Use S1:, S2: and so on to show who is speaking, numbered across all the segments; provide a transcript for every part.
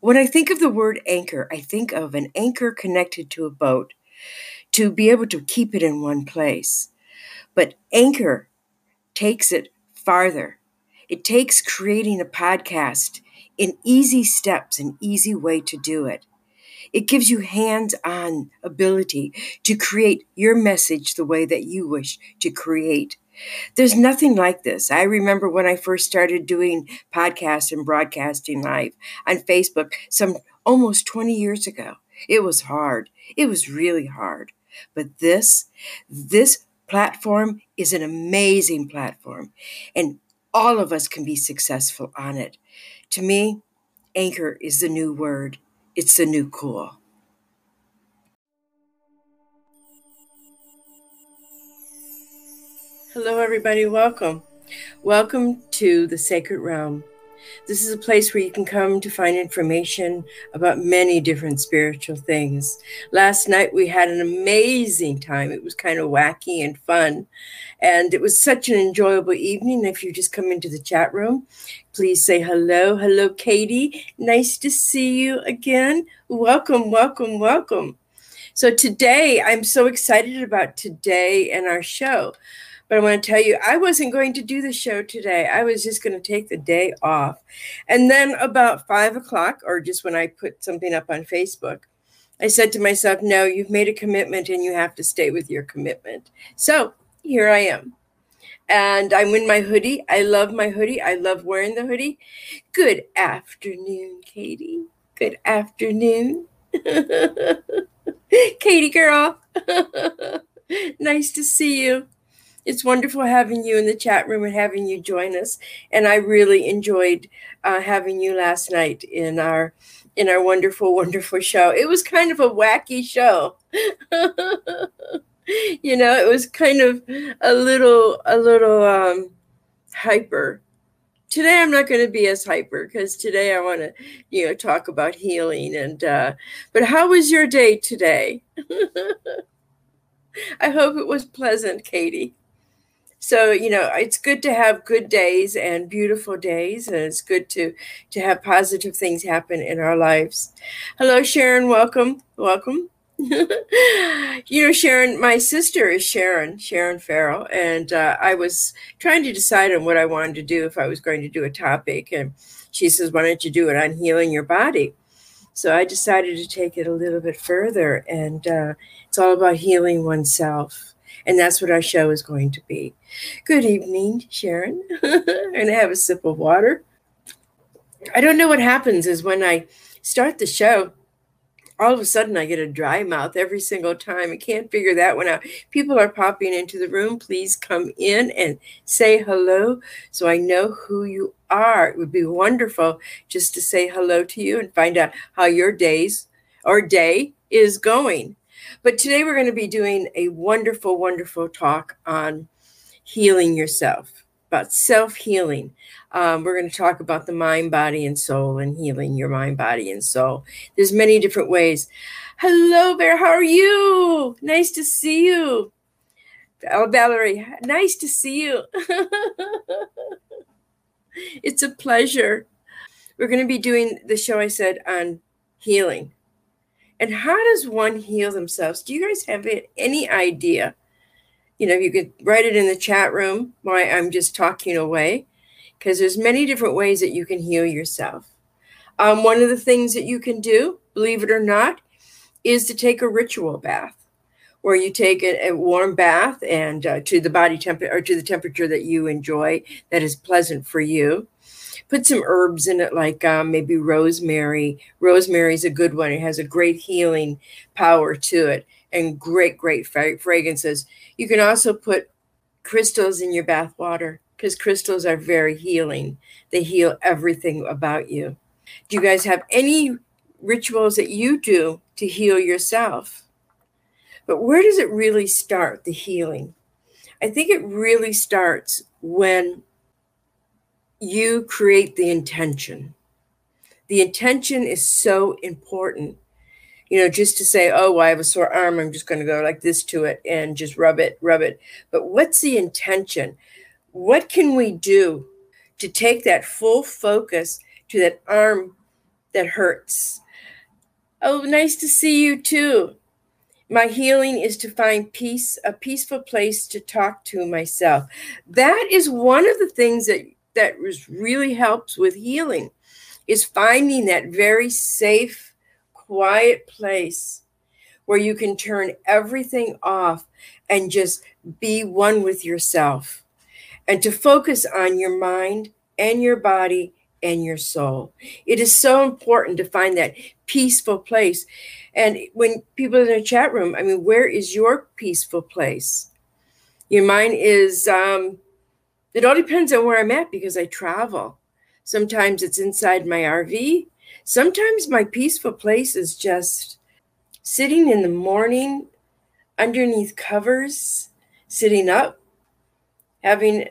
S1: When I think of the word anchor, I think of an anchor connected to a boat to be able to keep it in one place. But anchor takes it farther. It takes creating a podcast in easy steps, an easy way to do it. It gives you hands on ability to create your message the way that you wish to create. There's nothing like this. I remember when I first started doing podcasts and broadcasting live on Facebook some almost 20 years ago. It was hard. It was really hard. But this, this platform is an amazing platform, and all of us can be successful on it. To me, anchor is the new word, it's the new cool. Hello, everybody. Welcome. Welcome to the Sacred Realm. This is a place where you can come to find information about many different spiritual things. Last night we had an amazing time. It was kind of wacky and fun. And it was such an enjoyable evening. If you just come into the chat room, please say hello. Hello, Katie. Nice to see you again. Welcome, welcome, welcome. So, today I'm so excited about today and our show. But I want to tell you, I wasn't going to do the show today. I was just going to take the day off. And then about five o'clock, or just when I put something up on Facebook, I said to myself, no, you've made a commitment and you have to stay with your commitment. So here I am. And I'm in my hoodie. I love my hoodie. I love wearing the hoodie. Good afternoon, Katie. Good afternoon. Katie girl. nice to see you it's wonderful having you in the chat room and having you join us. And I really enjoyed uh, having you last night in our in our wonderful, wonderful show. It was kind of a wacky show. you know, it was kind of a little a little um, hyper. Today I'm not going to be as hyper because today I want to, you know, talk about healing and. Uh, but how was your day today? I hope it was pleasant, Katie so you know it's good to have good days and beautiful days and it's good to to have positive things happen in our lives. Hello sharon welcome welcome. You know sharon my sister is sharon sharon farrell and uh, i was trying to decide on what i wanted to do if i was going to do a topic and she says why don't you do it on healing your body? So i decided to take it a little bit further and uh, it's all about healing oneself and that's what our show is going to be. Good evening, Sharon. and I have a sip of water. I don't know what happens is when I start the show, all of a sudden I get a dry mouth every single time. I can't figure that one out. People are popping into the room. Please come in and say hello so I know who you are. It would be wonderful just to say hello to you and find out how your days or day is going. But today we're going to be doing a wonderful, wonderful talk on healing yourself, about self healing. Um, we're going to talk about the mind, body, and soul, and healing your mind, body, and soul. There's many different ways. Hello, Bear. How are you? Nice to see you. Oh, Valerie, nice to see you. it's a pleasure. We're going to be doing the show I said on healing. And how does one heal themselves? Do you guys have any idea? You know, you could write it in the chat room while I'm just talking away, because there's many different ways that you can heal yourself. Um, one of the things that you can do, believe it or not, is to take a ritual bath, where you take a, a warm bath and uh, to the body temperature or to the temperature that you enjoy, that is pleasant for you put some herbs in it, like um, maybe rosemary. Rosemary is a good one. It has a great healing power to it and great, great fragrances. You can also put crystals in your bath water because crystals are very healing. They heal everything about you. Do you guys have any rituals that you do to heal yourself? But where does it really start, the healing? I think it really starts when you create the intention. The intention is so important. You know, just to say, oh, I have a sore arm, I'm just going to go like this to it and just rub it, rub it. But what's the intention? What can we do to take that full focus to that arm that hurts. Oh, nice to see you too. My healing is to find peace, a peaceful place to talk to myself. That is one of the things that that really helps with healing is finding that very safe, quiet place where you can turn everything off and just be one with yourself and to focus on your mind and your body and your soul. It is so important to find that peaceful place. And when people in the chat room, I mean, where is your peaceful place? Your mind is um, it all depends on where I'm at because I travel. Sometimes it's inside my RV. Sometimes my peaceful place is just sitting in the morning underneath covers, sitting up, having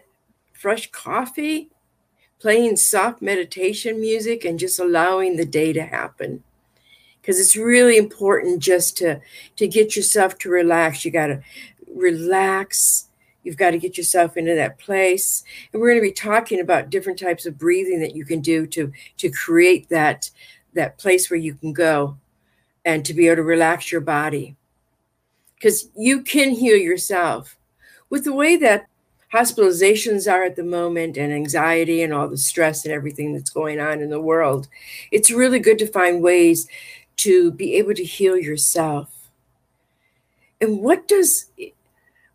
S1: fresh coffee, playing soft meditation music, and just allowing the day to happen. Because it's really important just to, to get yourself to relax. You got to relax You've got to get yourself into that place. And we're going to be talking about different types of breathing that you can do to to create that that place where you can go and to be able to relax your body. Because you can heal yourself. With the way that hospitalizations are at the moment and anxiety and all the stress and everything that's going on in the world, it's really good to find ways to be able to heal yourself. And what does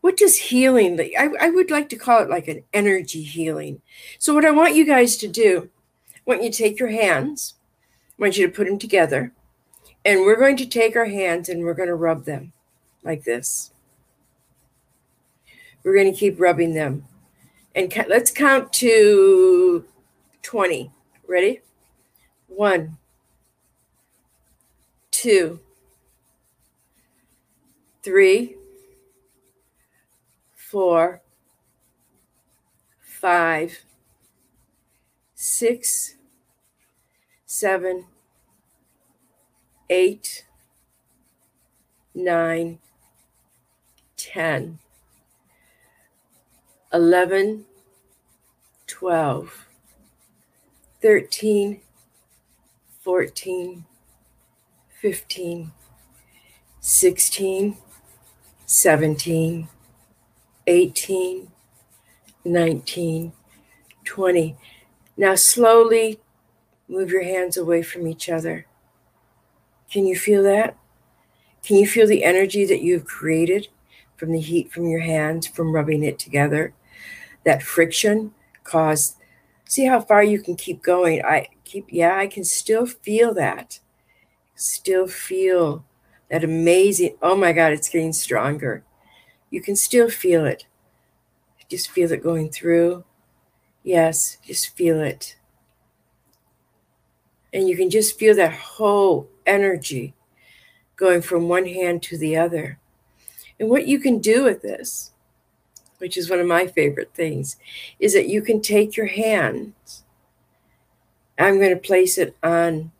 S1: what does healing I, I would like to call it like an energy healing. So what i want you guys to do i want you to take your hands i want you to put them together and we're going to take our hands and we're going to rub them like this. We're going to keep rubbing them. And let's count to 20 ready? One two three four, five, six, seven, eight, nine, ten, eleven, twelve, thirteen, fourteen, fifteen, sixteen, seventeen. 18, 19, 20. Now slowly move your hands away from each other. Can you feel that? Can you feel the energy that you've created from the heat from your hands, from rubbing it together? That friction caused. See how far you can keep going. I keep, yeah, I can still feel that. Still feel that amazing. Oh my God, it's getting stronger you can still feel it. Just feel it going through. Yes, just feel it. And you can just feel that whole energy going from one hand to the other. And what you can do with this, which is one of my favorite things, is that you can take your hands. I'm going to place it on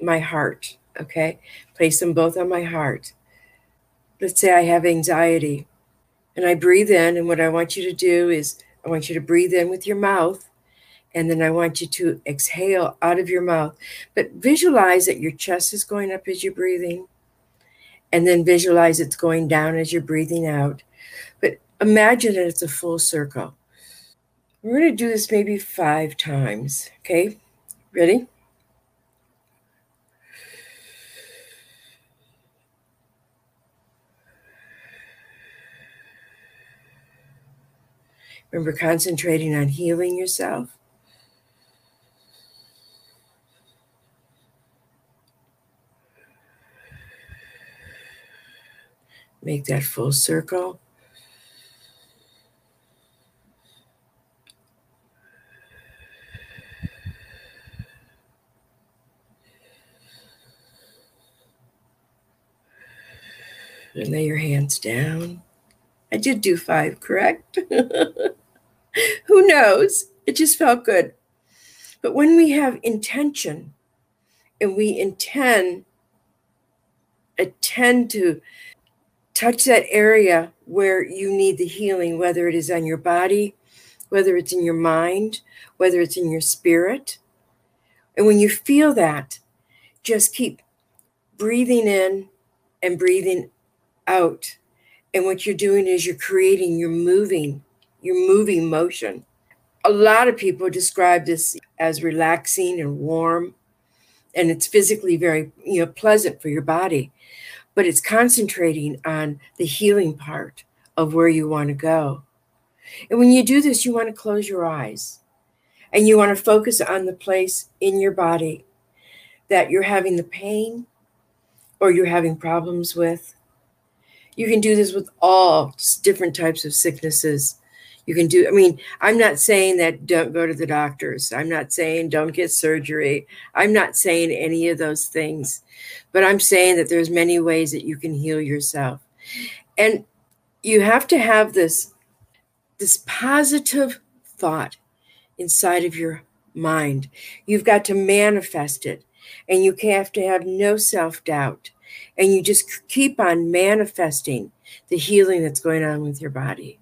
S1: my heart, okay? Place them both on my heart. Let's say I have anxiety. And I breathe in. And what I want you to do is I want you to breathe in with your mouth. And then I want you to exhale out of your mouth. But visualize that your chest is going up as you're breathing. And then visualize it's going down as you're breathing out. But imagine that it's a full circle. We're going to do this maybe five times. Okay. Ready? Remember concentrating on healing yourself. Make that full circle. And lay your hands down. I did do five, correct? Who knows? It just felt good. But when we have intention and we intend, attend to touch that area where you need the healing, whether it is on your body, whether it's in your mind, whether it's in your spirit. And when you feel that, just keep breathing in and breathing out. And what you're doing is you're creating, you're moving, you're moving motion. A lot of people describe this as relaxing and warm, and it's physically very you know pleasant for your body, but it's concentrating on the healing part of where you want to go. And when you do this, you want to close your eyes and you want to focus on the place in your body that you're having the pain or you're having problems with. You can do this with all different types of sicknesses. You can do, I mean, I'm not saying that don't go to the doctors. I'm not saying don't get surgery. I'm not saying any of those things. But I'm saying that there's many ways that you can heal yourself. And you have to have this this positive thought inside of your mind. You've got to manifest it. And you have to have no self doubt. And you just keep on manifesting the healing that's going on with your body.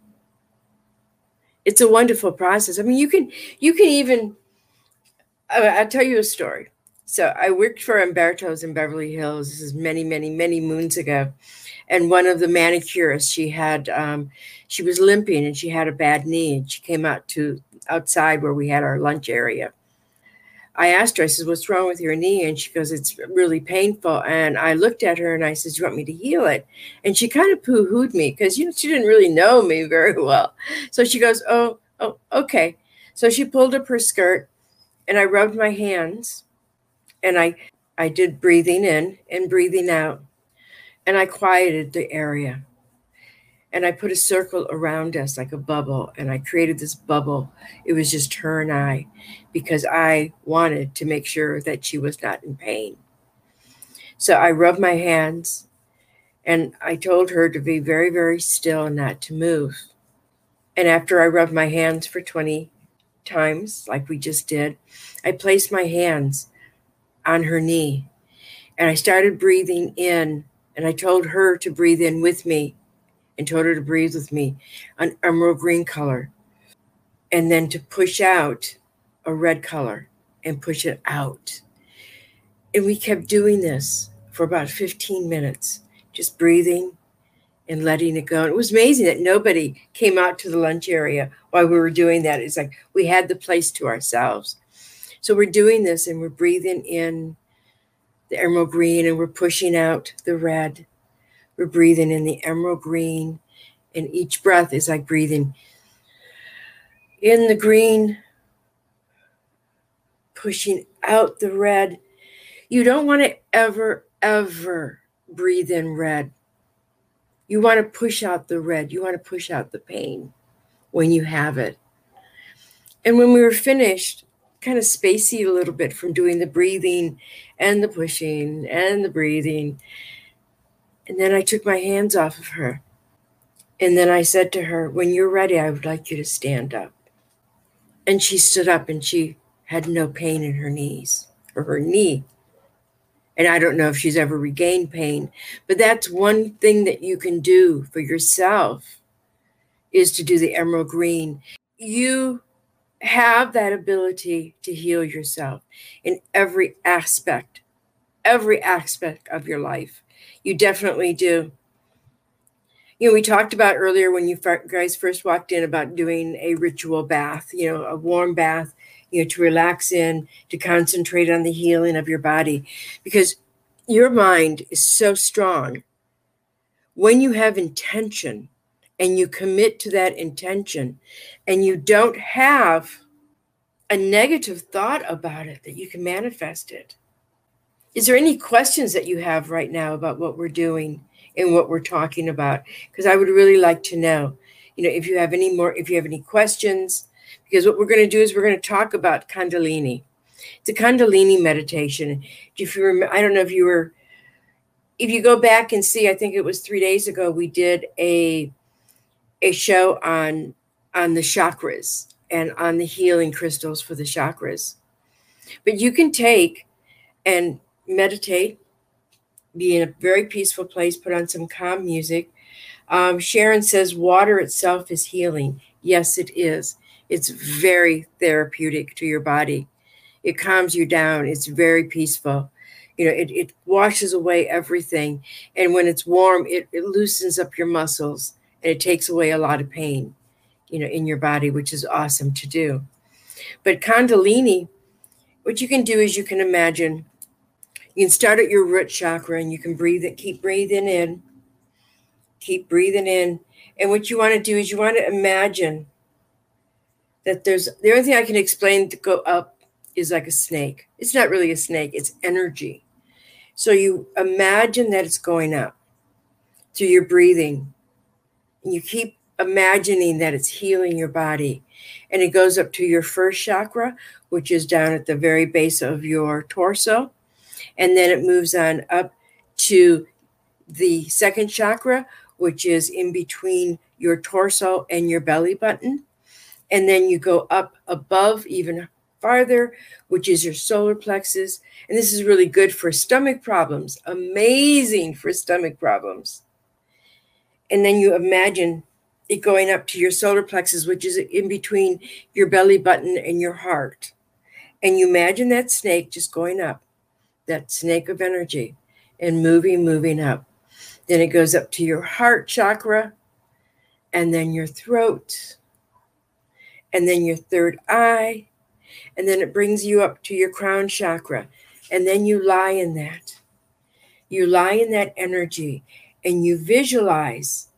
S1: It's a wonderful process. I mean, you can you can even I'll tell you a story. So I worked for Umberto's in Beverly Hills. This is many, many, many moons ago. And one of the manicurists, she had um, she was limping and she had a bad knee and she came out to outside where we had our lunch area. I asked her, I said, What's wrong with your knee? And she goes, It's really painful. And I looked at her and I said, You want me to heal it? And she kind of poo hooed me because you know, she didn't really know me very well. So she goes, Oh, oh, okay. So she pulled up her skirt and I rubbed my hands and I I did breathing in and breathing out. And I quieted the area and I put a circle around us like a bubble, and I created this bubble. It was just her and I because I wanted to make sure that she was not in pain. So I rubbed my hands and I told her to be very, very still and not to move. And after I rubbed my hands for 20 times, like we just did, I placed my hands on her knee and I started breathing in. And I told her to breathe in with me and told her to breathe with me an emerald green color and then to push out a red color and push it out. And we kept doing this for about 15 minutes, just breathing and letting it go. And it was amazing that nobody came out to the lunch area while we were doing that. It's like we had the place to ourselves. So we're doing this and we're breathing in the emerald green and we're pushing out the red we're breathing in the emerald green, and each breath is like breathing in the green, pushing out the red. You don't want to ever, ever breathe in red. You want to push out the red. You want to push out the pain when you have it. And when we were finished, kind of spacey a little bit from doing the breathing and the pushing and the breathing. And then I took my hands off of her. And then I said to her, When you're ready, I would like you to stand up. And she stood up and she had no pain in her knees or her knee. And I don't know if she's ever regained pain, but that's one thing that you can do for yourself is to do the emerald green. You have that ability to heal yourself in every aspect, every aspect of your life. You definitely do. You know, we talked about earlier when you guys first walked in about doing a ritual bath, you know, a warm bath, you know, to relax in, to concentrate on the healing of your body, because your mind is so strong. When you have intention and you commit to that intention and you don't have a negative thought about it, that you can manifest it. Is there any questions that you have right now about what we're doing and what we're talking about? Because I would really like to know, you know, if you have any more, if you have any questions, because what we're going to do is we're going to talk about Kundalini. It's a Kundalini meditation. If you remember, I don't know if you were, if you go back and see, I think it was three days ago, we did a a show on on the chakras and on the healing crystals for the chakras. But you can take and meditate, be in a very peaceful place, put on some calm music. Um, Sharon says water itself is healing. Yes, it is. It's very therapeutic to your body. It calms you down. It's very peaceful. You know, it, it washes away everything. And when it's warm, it, it loosens up your muscles and it takes away a lot of pain, you know, in your body, which is awesome to do. But Kundalini, what you can do is you can imagine, you can start at your root chakra and you can breathe it, keep breathing in, keep breathing in. And what you want to do is you want to imagine that there's the only thing I can explain to go up is like a snake. It's not really a snake, it's energy. So you imagine that it's going up through your breathing. And you keep imagining that it's healing your body. And it goes up to your first chakra, which is down at the very base of your torso. And then it moves on up to the second chakra, which is in between your torso and your belly button. And then you go up above even farther, which is your solar plexus. And this is really good for stomach problems, amazing for stomach problems. And then you imagine it going up to your solar plexus, which is in between your belly button and your heart. And you imagine that snake just going up, that snake of energy, and moving, moving up. Then it goes up to your heart chakra, and then your throat, and then your third eye, and then it brings you up to your crown chakra. And then you lie in that. You lie in that energy and you visualize,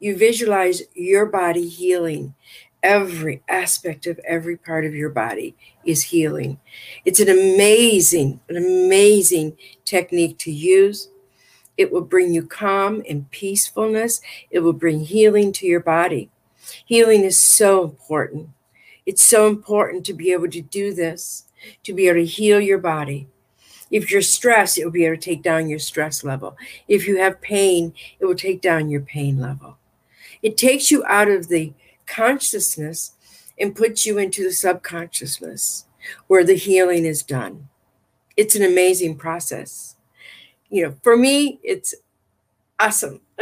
S1: you visualize your body healing. Every aspect of every part of your body is healing. It's an amazing, an amazing technique to use. It will bring you calm and peacefulness. It will bring healing to your body. Healing is so important. It's so important to be able to do this, to be able to heal your body. If you're stressed, it will be able to take down your stress level. If you have pain, it will take down your pain level. It takes you out of the consciousness and puts you into the subconsciousness where the healing is done. It's an amazing process. You know, for me, it's awesome.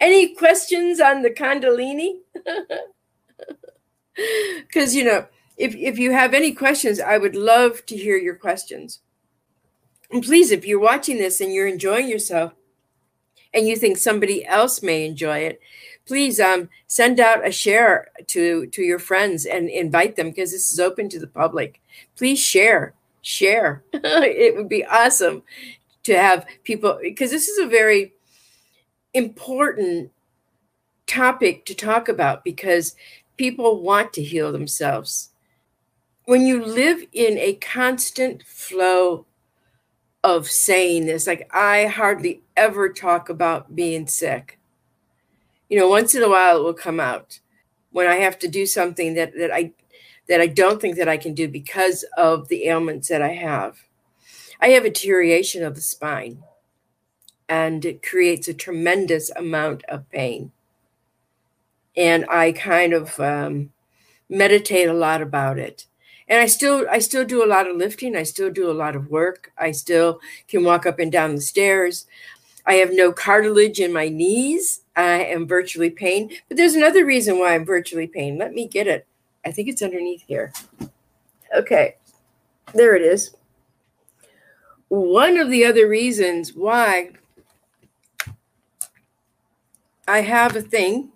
S1: Any questions on the Kundalini? Because, you know, if, if you have any questions, I would love to hear your questions. And please, if you're watching this and you're enjoying yourself and you think somebody else may enjoy it, please um, send out a share to, to your friends and invite them because this is open to the public. Please share, share. it would be awesome to have people, because this is a very important topic to talk about because people want to heal themselves. When you live in a constant flow of saying this, like I hardly ever talk about being sick. You know, once in a while it will come out when I have to do something that, that I that I don't think that I can do because of the ailments that I have. I have a deterioration of the spine and it creates a tremendous amount of pain and I kind of um, meditate a lot about it. And I still I still do a lot of lifting. I still do a lot of work. I still can walk up and down the stairs. I have no cartilage in my knees. I am virtually pain. But there's another reason why I'm virtually pain. Let me get it. I think it's underneath here. Okay. There it is. One of the other reasons why I have a thing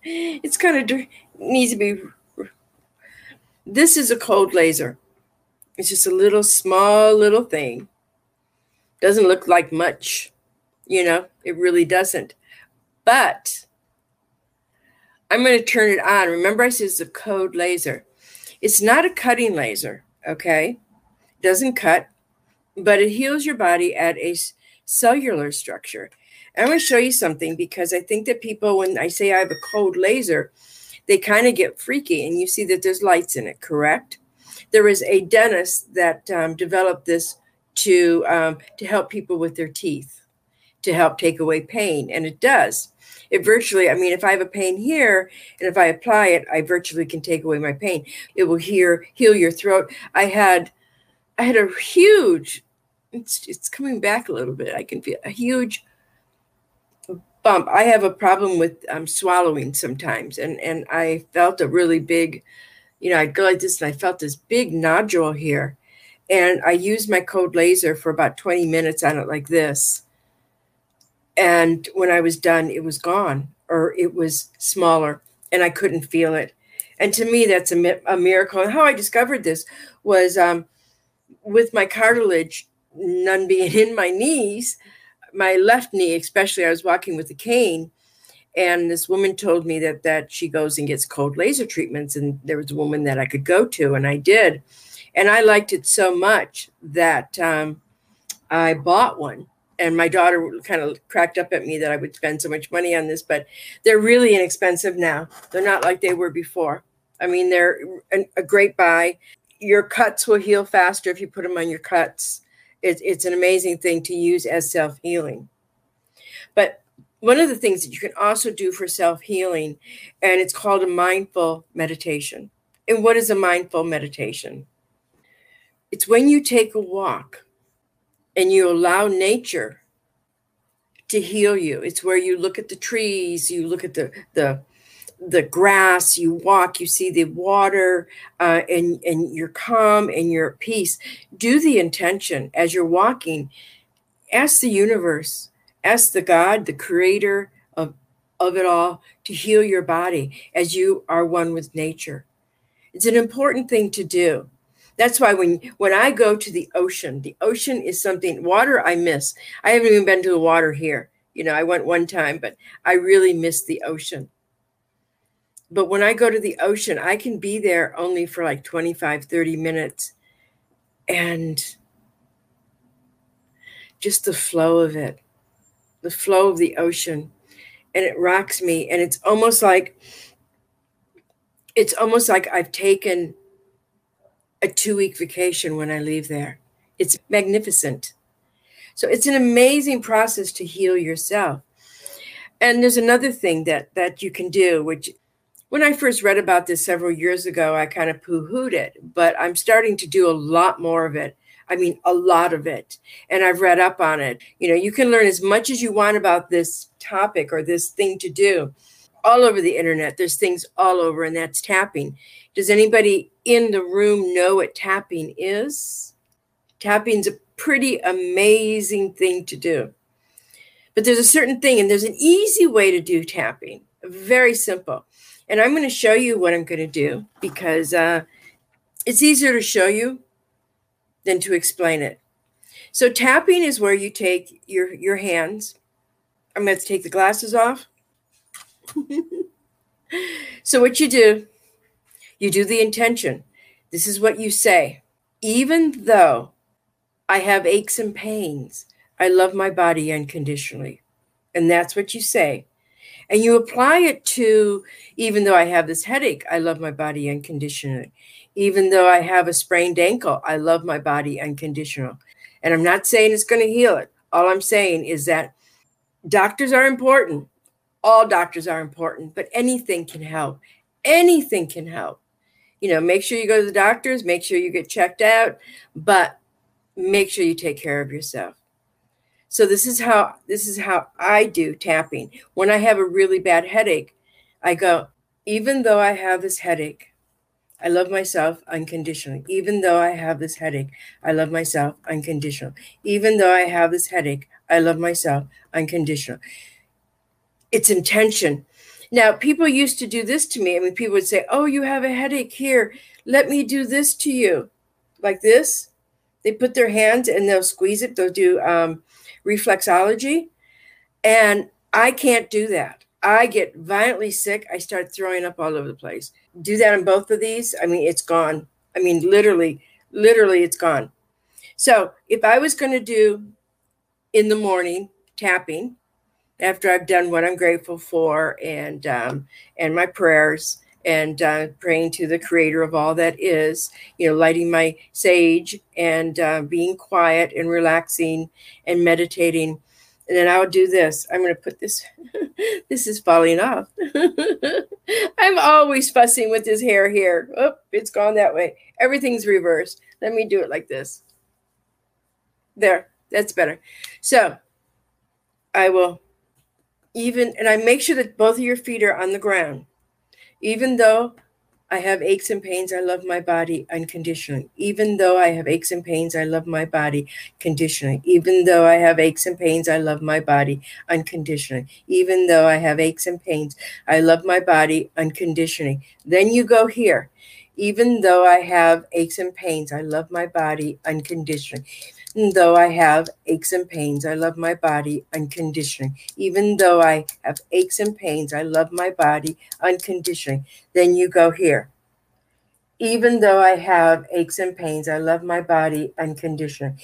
S1: it's kind of needs to be. This is a cold laser. It's just a little small little thing. Doesn't look like much, you know, it really doesn't. But I'm going to turn it on. Remember, I said it's a cold laser. It's not a cutting laser, okay? Doesn't cut, but it heals your body at a cellular structure. I'm going to show you something because I think that people, when I say I have a cold laser, they kind of get freaky. And you see that there's lights in it, correct? There was a dentist that um, developed this to um, to help people with their teeth, to help take away pain, and it does. It virtually, I mean, if I have a pain here and if I apply it, I virtually can take away my pain. It will heal heal your throat. I had I had a huge it's it's coming back a little bit. I can feel a huge bump. I have a problem with um, swallowing sometimes, and and I felt a really big you know, I'd go like this and I felt this big nodule here. And I used my cold laser for about 20 minutes on it like this. And when I was done, it was gone or it was smaller and I couldn't feel it. And to me, that's a, a miracle. And how I discovered this was um, with my cartilage, none being in my knees, my left knee, especially, I was walking with a cane and this woman told me that that she goes and gets cold laser treatments and there was a woman that i could go to and i did and i liked it so much that um, i bought one. And my daughter kind of cracked up at me that i would spend so much money on this but they're really inexpensive now. They're not like they were before. I mean they're a great buy. Your cuts will heal faster if you put them on your cuts. It, it's an amazing thing to use as self-healing. But one of the things that you can also do for self healing, and it's called a mindful meditation. And what is a mindful meditation? It's when you take a walk and you allow nature to heal you. It's where you look at the trees, you look at the the the grass, you walk, you see the water, uh, and and you're calm and you're at peace. Do the intention as you're walking. Ask the universe Ask the God, the creator of, of it all, to heal your body as you are one with nature. It's an important thing to do. That's why when when I go to the ocean, the ocean is something water I miss. I haven't even been to the water here. You know, I went one time, but I really miss the ocean. But when I go to the ocean, I can be there only for like 25, 30 minutes. And just the flow of it, the flow of the ocean and it rocks me and it's almost like it's almost like I've taken a 2 week vacation when I leave there. It's magnificent. So it's an amazing process to heal yourself. And there's another thing that that you can do which when I first read about this several years ago, I kind of poo hooed it, but I'm starting to do a lot more of it. I mean, a lot of it. And I've read up on it. You know, you can learn as much as you want about this topic or this thing to do all over the internet. There's things all over, and that's tapping. Does anybody in the room know what tapping is? Tapping's a pretty amazing thing to do. But there's a certain thing, and there's an easy way to do tapping, very simple. And I'm going to show you what I'm going to do because uh, it's easier to show you than to explain it. So tapping is where you take your your hands. I'm going to take the glasses off. so what you do, you do the intention. This is what you say. Even though I have aches and pains, I love my body unconditionally. And that's what you say. And you apply it to even though I have this headache, I love my body unconditionally. Even though I have a sprained ankle, I love my body unconditional. And I'm not saying it's going to heal it. All I'm saying is that doctors are important. All doctors are important, but anything can help. Anything can help. You know, make sure you go to the doctors, make sure you get checked out, but make sure you take care of yourself. So this is how this is how I do tapping. When I have a really bad headache, I go, even though I have this headache, I love myself unconditionally. Even though I have this headache, I love myself unconditional. Even though I have this headache, I love myself unconditional. It's intention. Now, people used to do this to me. I mean, people would say, Oh, you have a headache here. Let me do this to you. Like this. They put their hands and they'll squeeze it. They'll do um, reflexology. And I can't do that. I get violently sick. I start throwing up all over the place. Do that on both of these. I mean, it's gone. I mean, literally, literally, it's gone. So if I was going to do in the morning tapping after I've done what I'm grateful for and um, and my prayers and uh, praying to the creator of all that is, you know, lighting my sage and uh, being quiet and relaxing and meditating and then I'll do this. I'm going to put this, this is falling off. I'm always fussing with this hair here. Oh, it's gone that way. Everything's reversed. Let me do it like this. There, that's better. So I will even, and I make sure that both of your feet are on the ground. Even though I have aches and pains, I love my body unconditionally. Even though I have aches and pains, I love my body conditionally. Even though I have aches and pains, I love my body unconditionally. Even though I have aches and pains, I love my body unconditionally. Then you go here. Even though I have aches and pains, I love my body unconditionally. Though I have aches and pains, I love my body unconditionally. Even though I have aches and pains, I love my body unconditionally. Then you go here. Even though I have aches and pains, I love my body unconditionally.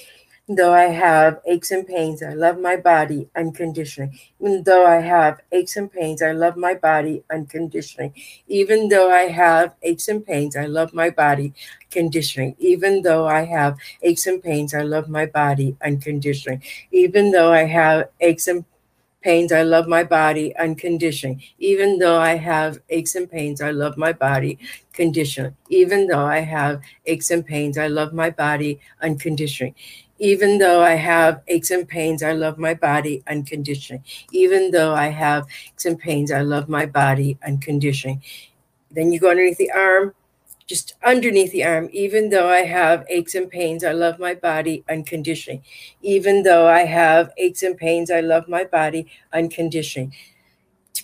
S1: Though I have aches and pains, I love my body unconditionally. Even though I have aches and pains, I love my body unconditionally. Even though I have aches and pains, I love my body unconditionally. Even though I have aches and pains, I love my body unconditionally. Even though I have aches and pains, I love my body unconditionally. Even though I have aches and pains, I love my body conditionally. Even though I have aches and pains, I love my body unconditionally even though I have aches and pains, I love my body unconditionally. Even though I have aches and pains, I love my body unconditionally. Then you go underneath the arm, just underneath the arm. Even though I have aches and pains, I love my body unconditionally. Even though I have aches and pains, I love my body unconditionally.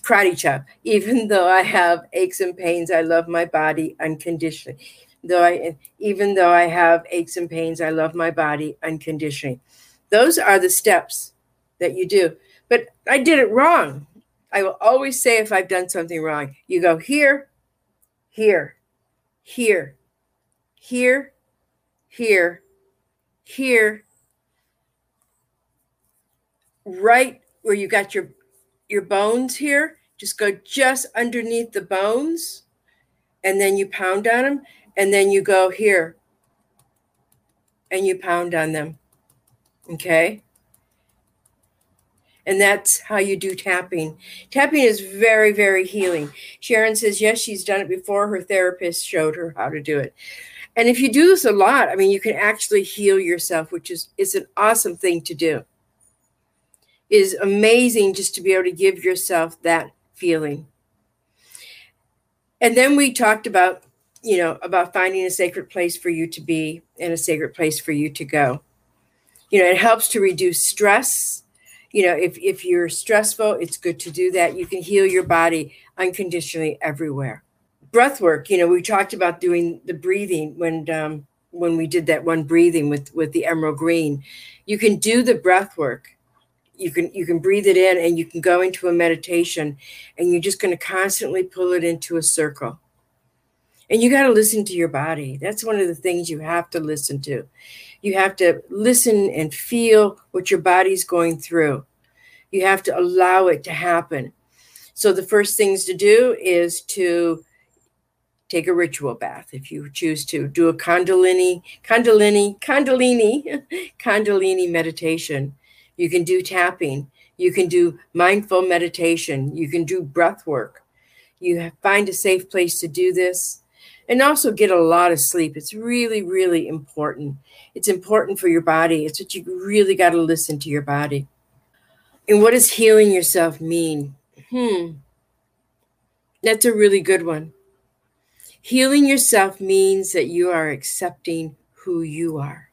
S1: Karate chop. Even though I have aches and pains, I love my body unconditionally though I even though I have aches and pains, I love my body unconditionally. Those are the steps that you do. But I did it wrong. I will always say if I've done something wrong, you go here, here, here, here, here, here, right where you got your your bones here. Just go just underneath the bones, and then you pound on them and then you go here and you pound on them. Okay? And that's how you do tapping. Tapping is very, very healing. Sharon says, yes, she's done it before. Her therapist showed her how to do it. And if you do this a lot, I mean, you can actually heal yourself, which is it's an awesome thing to do. It is amazing just to be able to give yourself that feeling. And then we talked about you know, about finding a sacred place for you to be and a sacred place for you to go. You know, it helps to reduce stress. You know, if, if you're stressful, it's good to do that. You can heal your body unconditionally everywhere. Breath work, you know, we talked about doing the breathing when um, when we did that one breathing with with the emerald green. You can do the breath work. You can you can breathe it in and you can go into a meditation and you're just going to constantly pull it into a circle and you got to listen to your body. That's one of the things you have to listen to. You have to listen and feel what your body's going through. You have to allow it to happen. So the first things to do is to take a ritual bath if you choose to do a kundalini kundalini kundalini kundalini meditation you can do tapping you can do mindful meditation you can do breath work you find a safe place to do this and also get a lot of sleep. It's really, really important. It's important for your body. It's what you really got to listen to your body. And what does healing yourself mean? Hmm. That's a really good one. Healing yourself means that you are accepting who you are.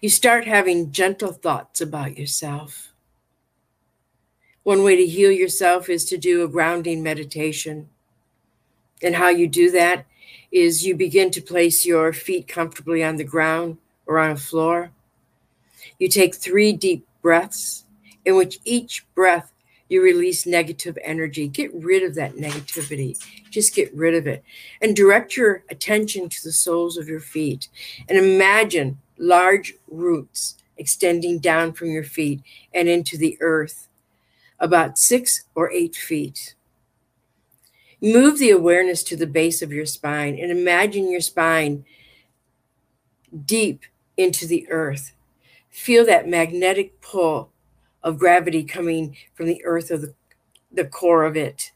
S1: You start having gentle thoughts about yourself. One way to heal yourself is to do a grounding meditation. And how you do that is you begin to place your feet comfortably on the ground or on a floor. You take three deep breaths, in which each breath you release negative energy. Get rid of that negativity. Just get rid of it. And direct your attention to the soles of your feet. And imagine large roots extending down from your feet and into the earth, about six or eight feet. Move the awareness to the base of your spine and imagine your spine deep into the earth. Feel that magnetic pull of gravity coming from the earth of the, the core of it.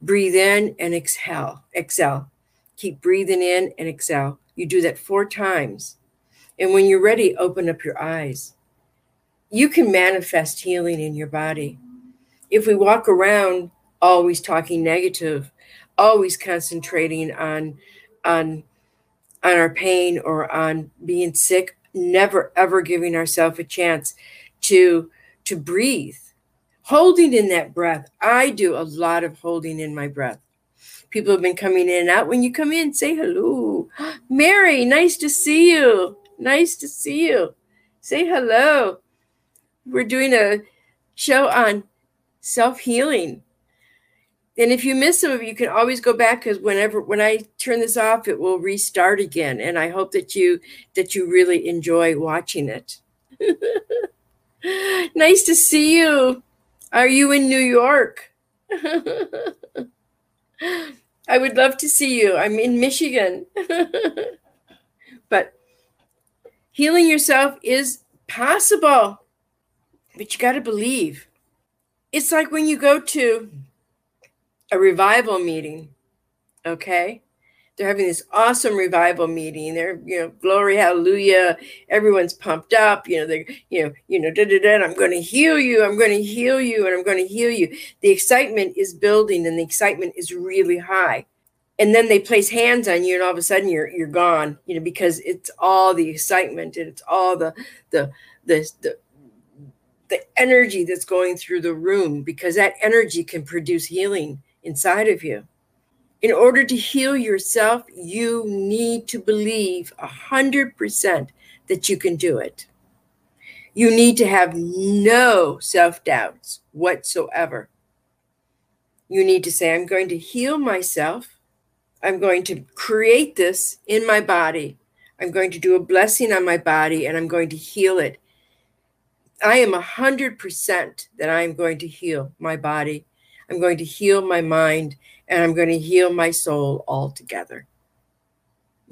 S1: Breathe in and exhale. Exhale. Keep breathing in and exhale. You do that four times. And when you're ready, open up your eyes. You can manifest healing in your body. If we walk around always talking negative, always concentrating on on on our pain or on being sick, never ever giving ourselves a chance to to breathe. Holding in that breath. I do a lot of holding in my breath. People have been coming in and out. When you come in, say hello. Mary, nice to see you. Nice to see you. Say hello. We're doing a show on self healing. And if you miss some of you can always go back because whenever when I turn this off, it will restart again. And I hope that you that you really enjoy watching it. nice to see you. Are you in New York? I would love to see you. I'm in Michigan. but healing yourself is possible, but you got to believe. It's like when you go to a revival meeting, okay? They're having this awesome revival meeting. They're, you know, glory, hallelujah. Everyone's pumped up. You know, they're, you know, you know, da da da. I'm going to heal you. I'm going to heal you, and I'm going to heal you. The excitement is building, and the excitement is really high. And then they place hands on you, and all of a sudden you're you're gone. You know, because it's all the excitement and it's all the the the the the energy that's going through the room because that energy can produce healing inside of you. In order to heal yourself, you need to believe 100% that you can do it. You need to have no self doubts whatsoever. You need to say, I'm going to heal myself. I'm going to create this in my body. I'm going to do a blessing on my body and I'm going to heal it. I am 100% that I am going to heal my body I'm going to heal my mind and I'm going to heal my soul altogether.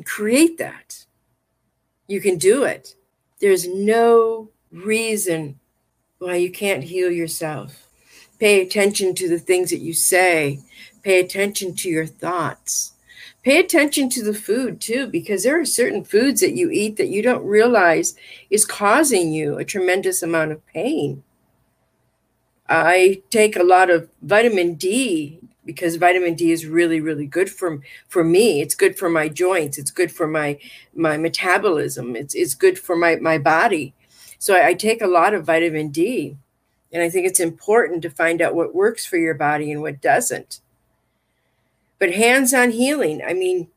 S1: Create that. You can do it. There's no reason why you can't heal yourself. Pay attention to the things that you say, pay attention to your thoughts. Pay attention to the food too, because there are certain foods that you eat that you don't realize is causing you a tremendous amount of pain. I take a lot of vitamin D because vitamin D is really really good for for me. It's good for my joints. It's good for my my metabolism. It's it's good for my my body. So I, I take a lot of vitamin D, and I think it's important to find out what works for your body and what doesn't. But hands-on healing. I mean,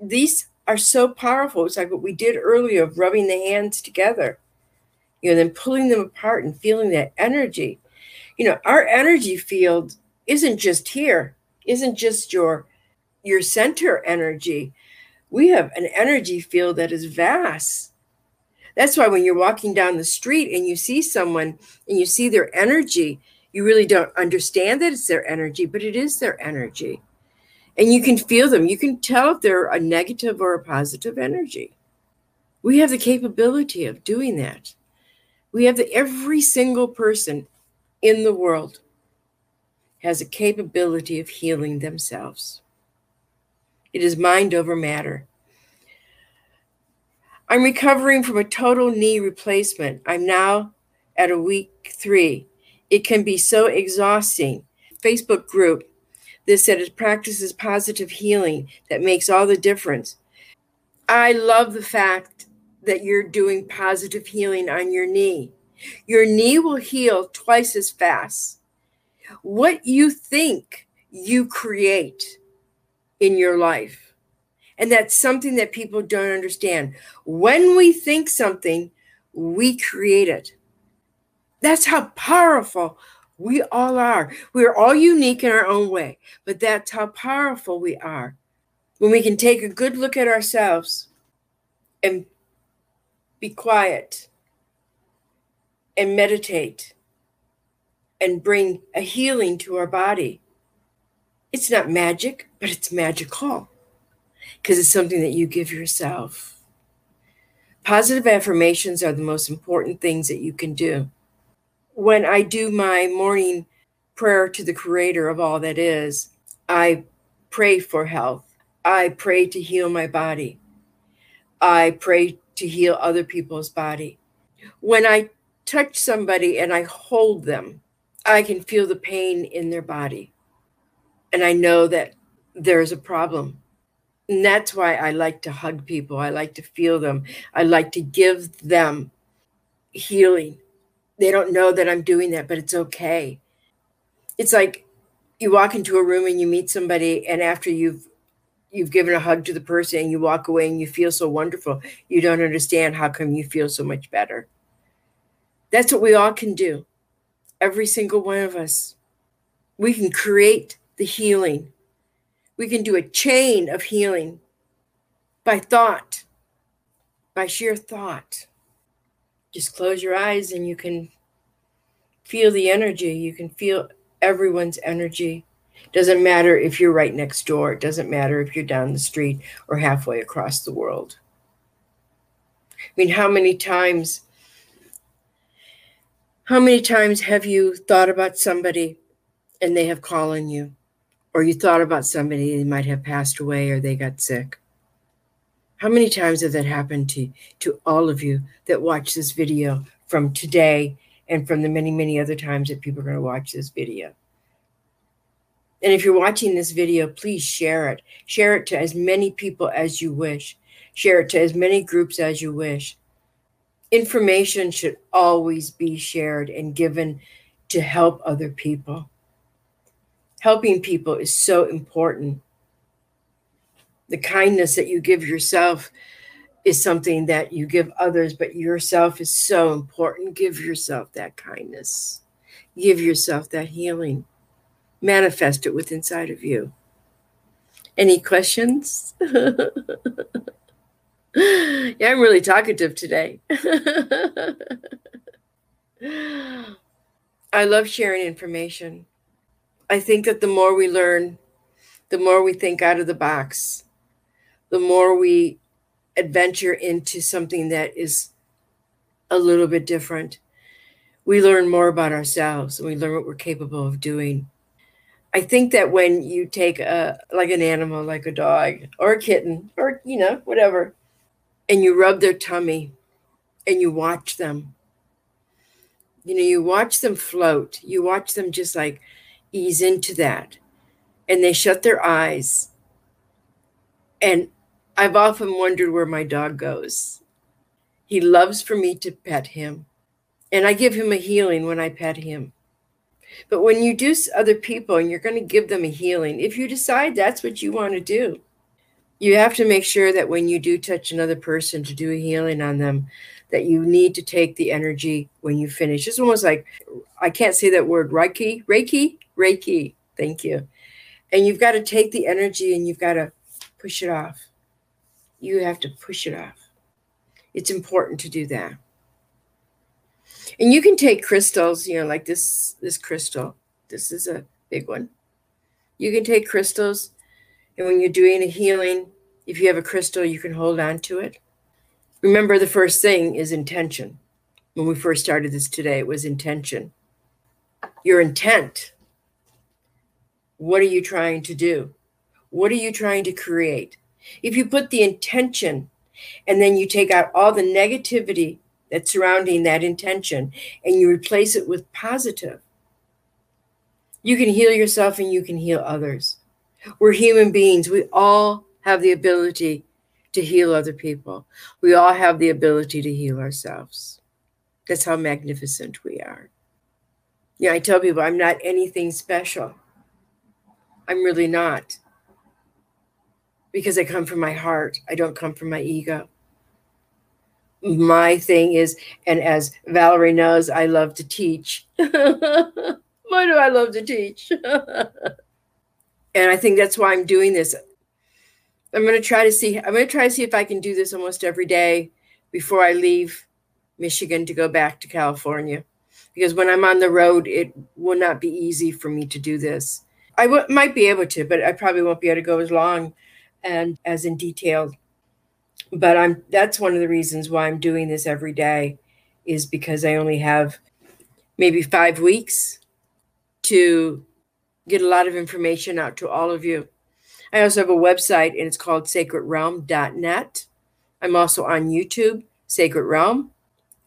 S1: these are so powerful. It's like what we did earlier of rubbing the hands together, you know, then pulling them apart and feeling that energy you know our energy field isn't just here isn't just your your center energy. We have an energy field that is vast. That's why when you're walking down the street and you see someone and you see their energy you really don't understand that it's their energy but it is their energy. And you can feel them. You can tell if they're a negative or a positive energy. We have the capability of doing that. We have the every single person in the world has a capability of healing themselves. It is mind over matter. I'm recovering from a total knee replacement. I'm now at a week three. It can be so exhausting. Facebook group that said it practices positive healing that makes all the difference. I love the fact that you're doing positive healing on your knee. Your knee will heal twice as fast. What you think, you create in your life. And that's something that people don't understand. When we think something, we create it. That's how powerful we all are. We're all unique in our own way, but that's how powerful we are. When we can take a good look at ourselves and be quiet and meditate and bring a healing to our body. It's not magic, but it's magical because it's something that you give yourself. Positive affirmations are the most important things that you can do. When I do my morning prayer to the creator of all that is, I pray for health. I pray to heal my body. I pray to heal other people's body. When I touch somebody and I hold them, I can feel the pain in their body. And I know that there's a problem. And that's why I like to hug people. I like to feel them. I like to give them healing. They don't know that I'm doing that, but it's okay. It's like you walk into a room and you meet somebody and after you've you've given a hug to the person and you walk away and you feel so wonderful. You don't understand how come you feel so much better. That's what we all can do. Every single one of us. We can create the healing we can do a chain of healing by thought, by sheer thought. Just close your eyes and you can feel the energy. You can feel everyone's energy. Doesn't matter if you're right next door. It doesn't matter if you're down the street or halfway across the world. I mean, how many times, how many times have you thought about somebody and they have called on you? or you thought about somebody they might have passed away or they got sick. How many times has that happened to, to all of you that watch this video from today and from the many, many other times that people are going to watch this video? And if you're watching this video, please share it. Share it to as many people as you wish. Share it to as many groups as you wish. Information should always be shared and given to help other people helping people is so important. The kindness that you give yourself is something that you give others, but yourself is so important. Give yourself that kindness, give yourself that healing, manifest it within inside of you. Any questions? yeah, I'm really talkative today. I love sharing information. I think that the more we learn, the more we think out of the box, the more we adventure into something that is a little bit different. We learn more about ourselves and we learn what we're capable of doing. I think that when you take a like an animal like a dog or a kitten or you know whatever and you rub their tummy and you watch them you know you watch them float you watch them just like ease into that. And they shut their eyes. And I've often wondered where my dog goes. He loves for me to pet him. And I give him a healing when I pet him. But when you do other people and you're going to give them a healing, if you decide that's what you want to do, you have to make sure that when you do touch another person to do a healing on them, that you need to take the energy when you finish. It's almost like I can't say that word Reiki, Reiki, Reiki. Thank you. And you've got to take the energy and you've got to push it off. You have to push it off. It's important to do that. And you can take crystals, you know, like this this crystal. This is a big one. You can take crystals and when you're doing a healing, if you have a crystal, you can hold on to it. Remember the first thing is intention. When we first started this today, it was intention. Your intent what are you trying to do? What are you trying to create? If you put the intention and then you take out all the negativity that's surrounding that intention and you replace it with positive, you can heal yourself and you can heal others. We're human beings. We all have the ability to heal other people. We all have the ability to heal ourselves. That's how magnificent we are. Yeah, I tell people I'm not anything special. I'm really not. Because I come from my heart, I don't come from my ego. My thing is, and as Valerie knows, I love to teach. Why do I love to teach? and I think that's why I'm doing this. I'm going to try to see, I'm going to try to see if I can do this almost every day before I leave Michigan to go back to California. Because when I'm on the road, it will not be easy for me to do this. I w- might be able to, but I probably won't be able to go as long and as in detail. But I'm that's one of the reasons why I'm doing this every day is because I only have maybe 5 weeks to get a lot of information out to all of you. I also have a website and it's called sacredrealm.net. I'm also on YouTube, Sacred Realm.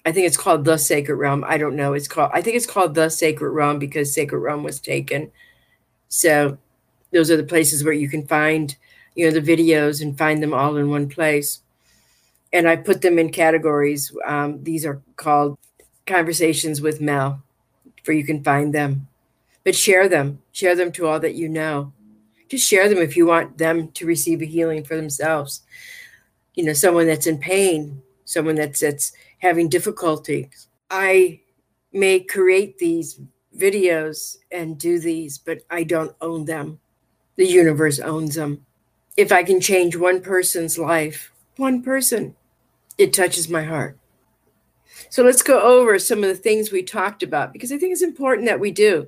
S1: I think it's called The Sacred Realm. I don't know. It's called I think it's called The Sacred Realm because Sacred Realm was taken so those are the places where you can find, you know, the videos and find them all in one place. And I put them in categories. Um, these are called conversations with Mel, where you can find them. But share them, share them to all that you know. Just share them if you want them to receive a healing for themselves. You know, someone that's in pain, someone that's that's having difficulty. I may create these videos and do these, but I don't own them. The universe owns them. If I can change one person's life, one person, it touches my heart. So let's go over some of the things we talked about because I think it's important that we do.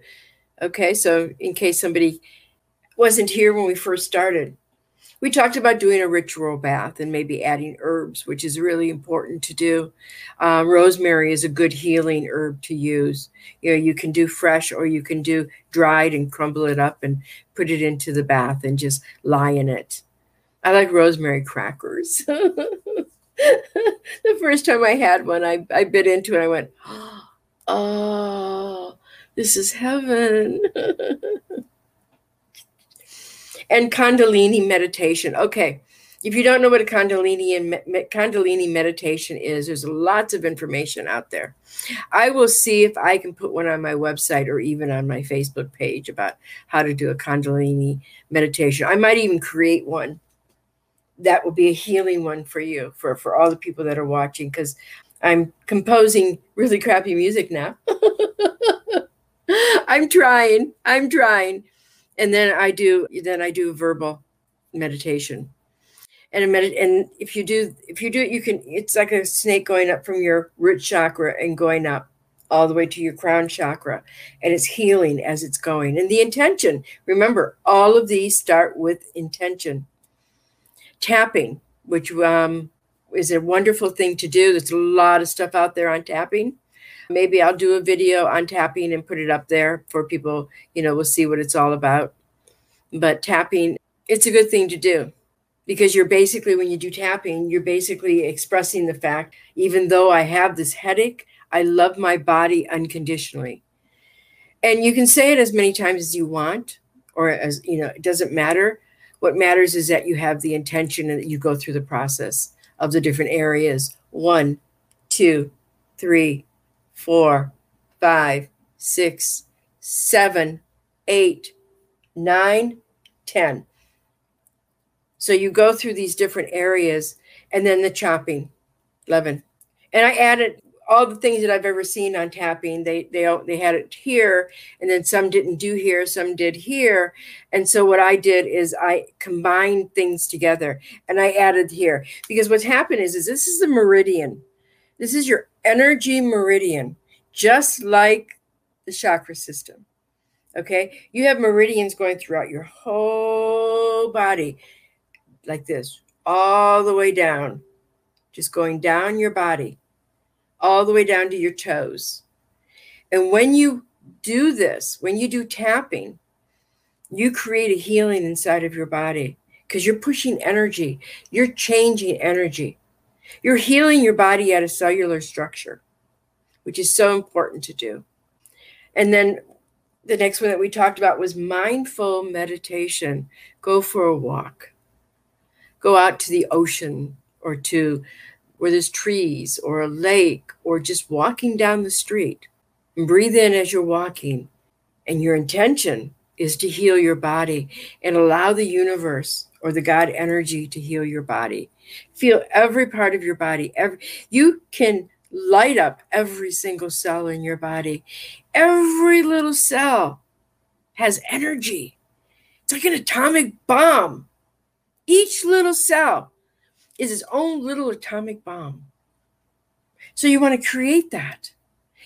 S1: Okay, so in case somebody wasn't here when we first started, we talked about doing a ritual bath and maybe adding herbs, which is really important to do. Um, rosemary is a good healing herb to use. You know, you can do fresh or you can do dried and crumble it up and put it into the bath and just lie in it. I like rosemary crackers. the first time I had one, I, I bit into it. I went, oh, this is heaven. and Kundalini meditation. Okay, if you don't know what a Kundalini and me- Kundalini meditation is, there's lots of information out there. I will see if I can put one on my website or even on my Facebook page about how to do a Kundalini meditation. I might even create one that will be a healing one for you for for all the people that are watching because I'm composing really crappy music now. I'm trying. I'm trying and then I do then I do verbal meditation. And a med- and if you do if you do it, you can it's like a snake going up from your root chakra and going up all the way to your crown chakra and it's healing as it's going. And the intention, remember, all of these start with intention. Tapping, which um, is a wonderful thing to do. There's a lot of stuff out there on tapping. Maybe I'll do a video on tapping and put it up there for people, you know, we'll see what it's all about. But tapping, it's a good thing to do because you're basically, when you do tapping, you're basically expressing the fact, even though I have this headache, I love my body unconditionally. And you can say it as many times as you want, or as, you know, it doesn't matter. What matters is that you have the intention and that you go through the process of the different areas. One, two, three, four, five, six, seven, eight, nine, ten. So you go through these different areas and then the chopping, 11. And I added all the things that I've ever seen on tapping. They they they had it here, and then some didn't do here, some did here. And so what I did is I combined things together and I added here because what's happened is is this is the meridian. This is your energy meridian, just like the chakra system. Okay, you have meridians going throughout your whole body, like this, all the way down, just going down your body, all the way down to your toes. And when you do this, when you do tapping, you create a healing inside of your body because you're pushing energy, you're changing energy. You're healing your body at a cellular structure, which is so important to do. And then the next one that we talked about was mindful meditation. Go for a walk, go out to the ocean or to where there's trees or a lake or just walking down the street. And breathe in as you're walking. And your intention is to heal your body and allow the universe or the God energy to heal your body. Feel every part of your body. Every you can light up every single cell in your body. Every little cell has energy. It's like an atomic bomb. Each little cell is its own little atomic bomb. So you want to create that.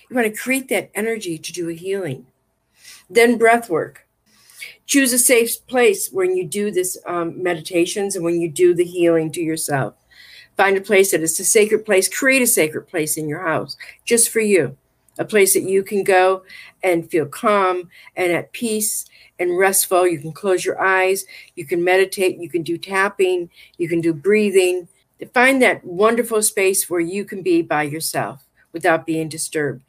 S1: You want to create that energy to do a healing. Then breath work choose a safe place when you do this um, meditations and when you do the healing to yourself. Find a place that is a sacred place create a sacred place in your house just for you. A place that you can go and feel calm and at peace and restful. You can close your eyes. You can meditate. You can do tapping. You can do breathing. Find that wonderful space where you can be by yourself without being disturbed.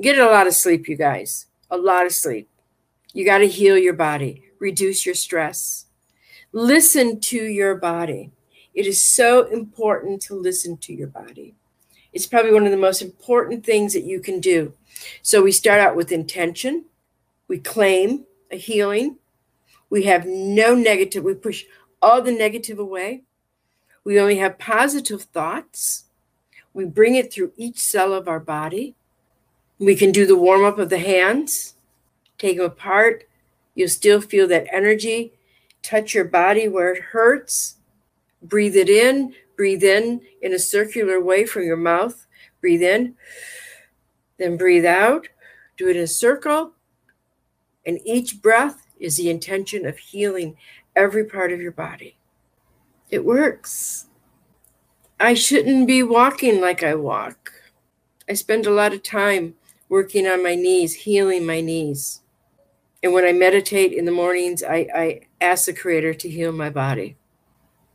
S1: Get a lot of sleep you guys. A lot of sleep. You got to heal your body reduce your stress. Listen to your body. It is so important to listen to your body. It's probably one of the most important things that you can do. So we start out with intention, we claim a healing, we have no negative, we push all the negative away. We only have positive thoughts. We bring it through each cell of our body. We can do the warm up of the hands, take them apart. You'll still feel that energy. Touch your body where it hurts. Breathe it in. Breathe in in a circular way from your mouth. Breathe in. Then breathe out. Do it in a circle. And each breath is the intention of healing every part of your body. It works. I shouldn't be walking like I walk. I spend a lot of time working on my knees, healing my knees. And when I meditate in the mornings, I, I ask the Creator to heal my body.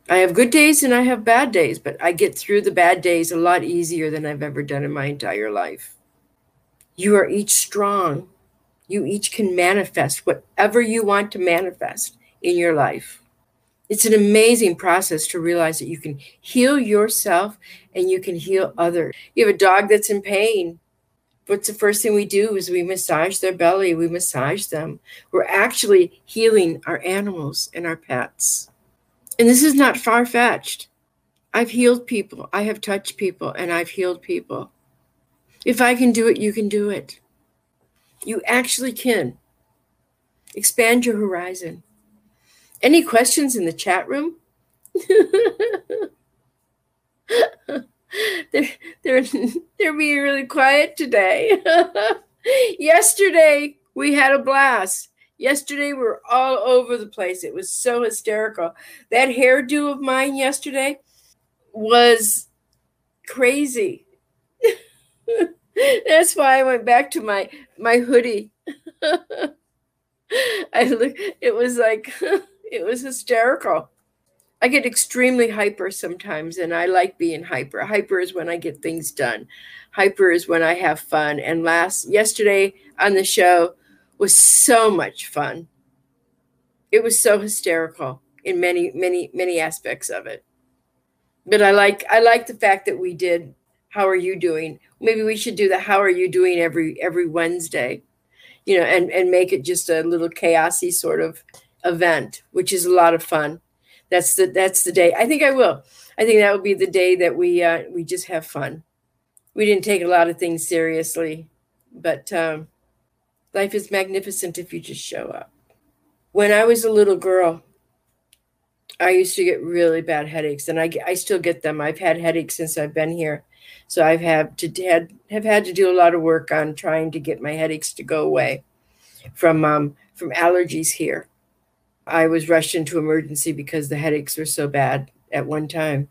S1: I have good days and I have bad days, but I get through the bad days a lot easier than I've ever done in my entire life. You are each strong. You each can manifest whatever you want to manifest in your life. It's an amazing process to realize that you can heal yourself and you can heal others. You have a dog that's in pain. What's the first thing we do is we massage their belly, we massage them. We're actually healing our animals and our pets. And this is not far fetched. I've healed people, I have touched people, and I've healed people. If I can do it, you can do it. You actually can. Expand your horizon. Any questions in the chat room? they're, they're, they're being really quiet today. Yesterday, we had a blast. Yesterday, we were all over the place. It was so hysterical. That hairdo of mine yesterday was crazy. That's why I went back to my my hoodie. I look it was like it was hysterical. I get extremely hyper sometimes, and I like being hyper. Hyper is when I get things done. Hyper is when I have fun. And last yesterday on the show was so much fun. It was so hysterical in many, many, many aspects of it. But I like I like the fact that we did how are you doing? Maybe we should do the how are you doing every every Wednesday, you know, and and make it just a little chaosy sort of event, which is a lot of fun. That's the that's the day. I think I will. I think that will be the day that we uh, we just have fun. We didn't take a lot of things seriously, but um, life is magnificent if you just show up. When I was a little girl, I used to get really bad headaches, and I I still get them. I've had headaches since I've been here, so I've had to had have had to do a lot of work on trying to get my headaches to go away from um, from allergies here. I was rushed into emergency because the headaches were so bad at one time.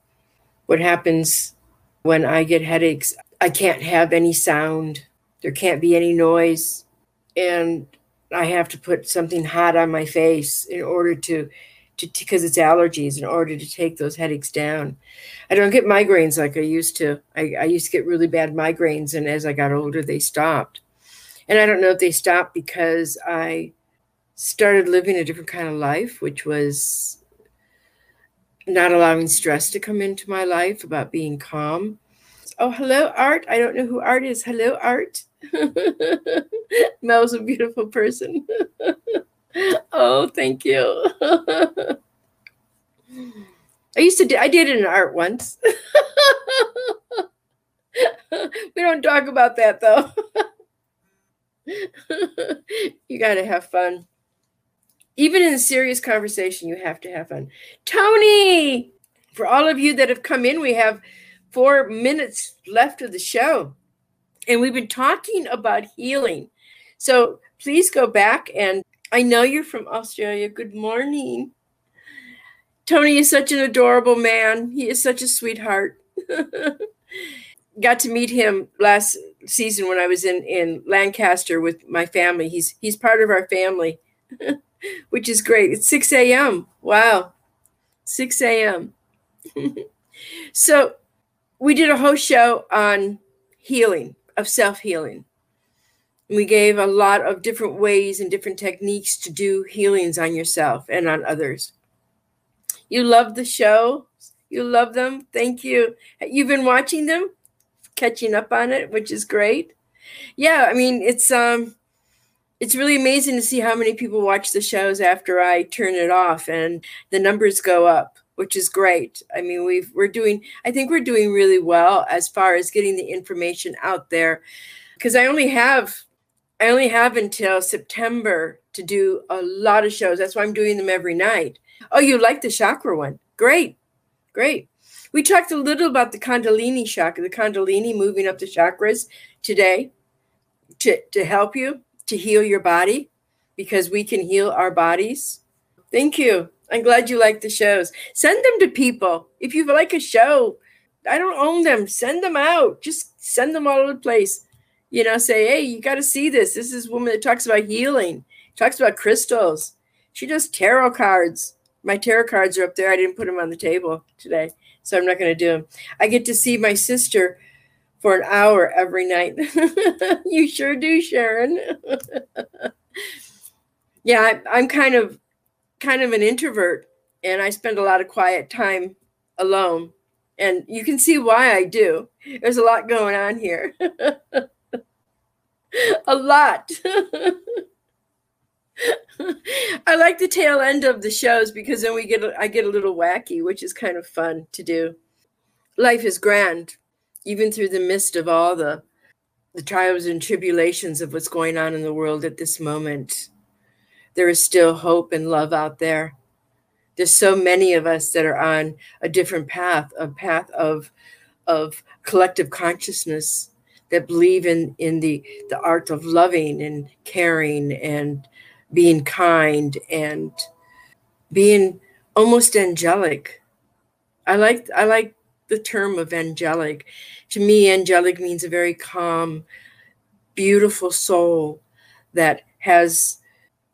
S1: What happens when I get headaches? I can't have any sound, there can't be any noise, and I have to put something hot on my face in order to because it's allergies in order to take those headaches down. I don't get migraines like I used to. I, I, used to get really bad migraines, and as I got older, they stopped. And I don't know if they stopped because I started living a different kind of life, which was not allowing stress to come into my life, about being calm. Oh, hello, Art. I don't know who Art is. Hello, Art. Mel's a beautiful person. oh, thank you. I used to, I did an art once. we don't talk about that though. you got to have fun even in a serious conversation, you have to have fun. Tony, for all of you that have come in, we have four minutes left of the show. And we've been talking about healing. So please go back. And I know you're from Australia. Good morning. Tony is such an adorable man. He is such a sweetheart. Got to meet him last season when I was in, in Lancaster with my family. He's he's part of our family. which is great. It's 6 a.m. Wow. 6 a.m. so we did a whole show on healing, of self healing. We gave a lot of different ways and different techniques to do healings on yourself and on others. You love the show. You love them. Thank you. You've been watching them, catching up on it, which is great. Yeah, I mean, it's um it's really amazing to see how many people watch the shows after I turn it off and the numbers go up, which is great. I mean, we've we're doing I think we're doing really well as far as getting the information out there because I only have I only have until September to do a lot of shows. That's why I'm doing them every night. Oh, you like the chakra one? Great. Great. We talked a little about the Kundalini chakra, the Kundalini moving up the chakras today to, to help you to heal your body because we can heal our bodies. Thank you. I'm glad you like the shows. Send them to people. If you like a show, I don't own them. Send them out. Just send them all over the place. You know, say, hey, you got to see this. This is a woman that talks about healing, talks about crystals. She does tarot cards. My tarot cards are up there. I didn't put them on the table today, so I'm not going to do them. I get to see my sister for an hour every night. you sure do, Sharon. yeah, I, I'm kind of kind of an introvert and I spend a lot of quiet time alone. And you can see why I do. There's a lot going on here. a lot. I like the tail end of the shows because then we get I get a little wacky, which is kind of fun to do. Life is grand even through the midst of all the the trials and tribulations of what's going on in the world at this moment, there is still hope and love out there. There's so many of us that are on a different path, a path of of collective consciousness that believe in in the the art of loving and caring and being kind and being almost angelic. I like I like the term of angelic. To me, angelic means a very calm, beautiful soul that has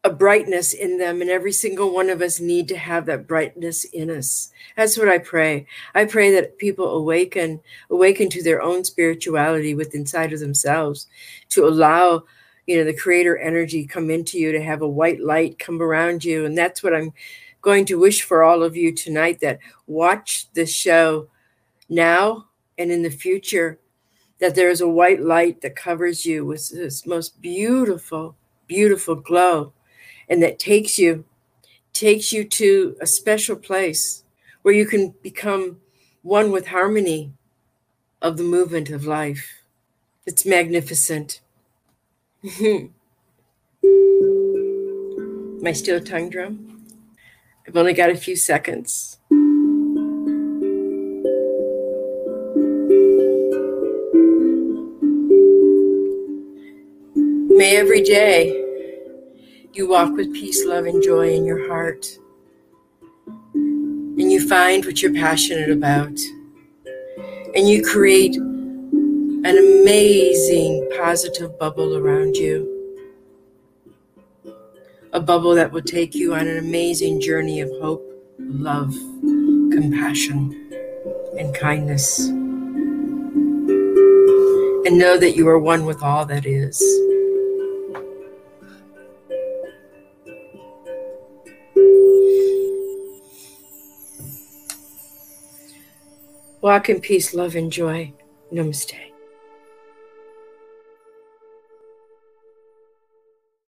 S1: a brightness in them and every single one of us need to have that brightness in us. That's what i pray. I pray that people awaken awaken to their own spirituality within inside of themselves to allow you know the creator energy come into you to have a white light come around you. And that's what i'm going to wish for all of you tonight that watch this show now and in the future, that there is a white light that covers you with this most beautiful, beautiful glow, and that takes you, takes you to a special place where you can become one with harmony of the movement of life. It's magnificent. My steel tongue drum. I've only got a few seconds. May every day you walk with peace, love, and joy in your heart. And you find what you're passionate about. And you create an amazing positive bubble around you. A bubble that will take you on an amazing journey of hope, love, compassion, and kindness. And know that you are one with all that is. Walk in peace, love, and joy. Namaste.